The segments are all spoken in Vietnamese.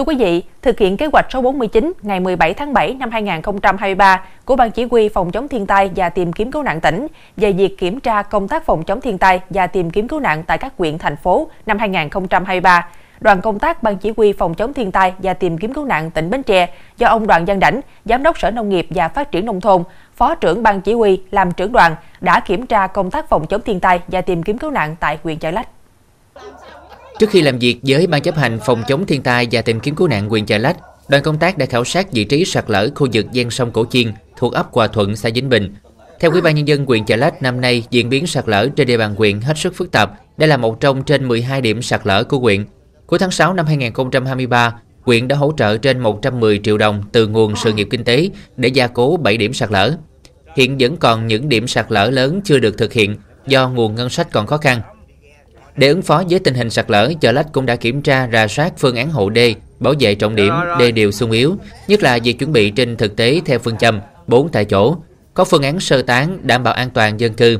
Thưa quý vị, thực hiện kế hoạch số 49 ngày 17 tháng 7 năm 2023 của Ban Chỉ huy Phòng chống thiên tai và tìm kiếm cứu nạn tỉnh về việc kiểm tra công tác phòng chống thiên tai và tìm kiếm cứu nạn tại các huyện, thành phố năm 2023, đoàn công tác Ban Chỉ huy Phòng chống thiên tai và tìm kiếm cứu nạn tỉnh Bến Tre do ông Đoàn Văn Đảnh, Giám đốc Sở Nông nghiệp và Phát triển Nông thôn, Phó trưởng Ban Chỉ huy làm trưởng đoàn đã kiểm tra công tác phòng chống thiên tai và tìm kiếm cứu nạn tại huyện Chợ Lách. Trước khi làm việc với Ban chấp hành phòng chống thiên tai và tìm kiếm cứu nạn huyện Chợ Lách, đoàn công tác đã khảo sát vị trí sạt lở khu vực ven sông Cổ Chiên thuộc ấp Hòa Thuận, xã Vĩnh Bình. Theo Ủy ban nhân dân huyện Chợ Lách năm nay, diễn biến sạt lở trên địa bàn huyện hết sức phức tạp. Đây là một trong trên 12 điểm sạt lở của huyện. Cuối tháng 6 năm 2023, huyện đã hỗ trợ trên 110 triệu đồng từ nguồn sự nghiệp kinh tế để gia cố 7 điểm sạt lở. Hiện vẫn còn những điểm sạt lở lớn chưa được thực hiện do nguồn ngân sách còn khó khăn. Để ứng phó với tình hình sạt lở, Chợ Lách cũng đã kiểm tra rà soát phương án hộ đê, bảo vệ trọng điểm, đê điều sung yếu, nhất là việc chuẩn bị trên thực tế theo phương châm 4 tại chỗ, có phương án sơ tán đảm bảo an toàn dân cư,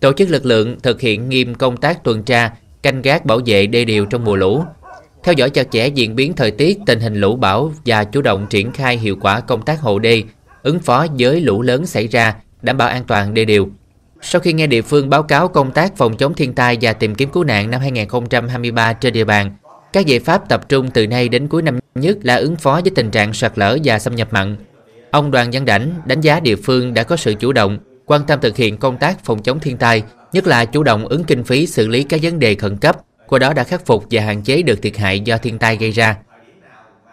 tổ chức lực lượng thực hiện nghiêm công tác tuần tra, canh gác bảo vệ đê điều trong mùa lũ, theo dõi chặt chẽ diễn biến thời tiết, tình hình lũ bão và chủ động triển khai hiệu quả công tác hộ đê, ứng phó với lũ lớn xảy ra, đảm bảo an toàn đê điều. Sau khi nghe địa phương báo cáo công tác phòng chống thiên tai và tìm kiếm cứu nạn năm 2023 trên địa bàn, các giải pháp tập trung từ nay đến cuối năm nhất là ứng phó với tình trạng sạt lở và xâm nhập mặn. Ông Đoàn Văn Đảnh đánh giá địa phương đã có sự chủ động, quan tâm thực hiện công tác phòng chống thiên tai, nhất là chủ động ứng kinh phí xử lý các vấn đề khẩn cấp, qua đó đã khắc phục và hạn chế được thiệt hại do thiên tai gây ra.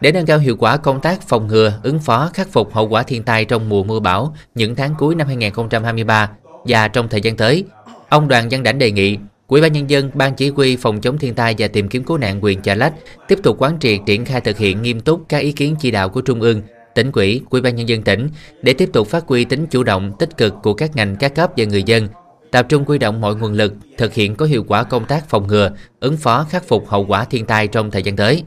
Để nâng cao hiệu quả công tác phòng ngừa, ứng phó, khắc phục hậu quả thiên tai trong mùa mưa bão những tháng cuối năm 2023 và trong thời gian tới, ông Đoàn Văn Đảnh đề nghị Ủy ban nhân dân, ban chỉ huy phòng chống thiên tai và tìm kiếm cứu nạn huyện Chợ Lách tiếp tục quán triệt triển khai thực hiện nghiêm túc các ý kiến chỉ đạo của Trung ương, tỉnh ủy, Ủy ban nhân dân tỉnh để tiếp tục phát huy tính chủ động, tích cực của các ngành các cấp và người dân tập trung quy động mọi nguồn lực thực hiện có hiệu quả công tác phòng ngừa, ứng phó khắc phục hậu quả thiên tai trong thời gian tới.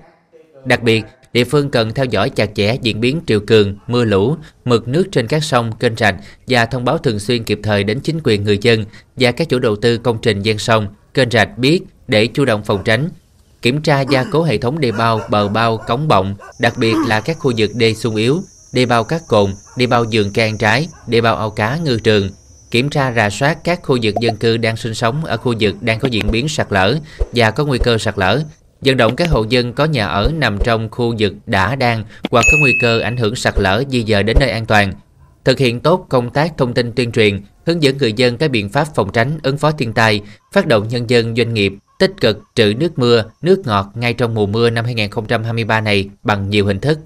Đặc biệt, địa phương cần theo dõi chặt chẽ diễn biến triều cường, mưa lũ, mực nước trên các sông, kênh rạch và thông báo thường xuyên kịp thời đến chính quyền người dân và các chủ đầu tư công trình ven sông, kênh rạch biết để chủ động phòng tránh. Kiểm tra gia cố hệ thống đê bao, bờ bao, cống bọng, đặc biệt là các khu vực đê sung yếu, đê bao các cồn, đê bao giường can trái, đê bao ao cá ngư trường, kiểm tra rà soát các khu vực dân cư đang sinh sống ở khu vực đang có diễn biến sạt lở và có nguy cơ sạt lở, vận động các hộ dân có nhà ở nằm trong khu vực đã đang hoặc có nguy cơ ảnh hưởng sạt lở di dời đến nơi an toàn, thực hiện tốt công tác thông tin tuyên truyền, hướng dẫn người dân các biện pháp phòng tránh ứng phó thiên tai, phát động nhân dân doanh nghiệp tích cực trữ nước mưa, nước ngọt ngay trong mùa mưa năm 2023 này bằng nhiều hình thức.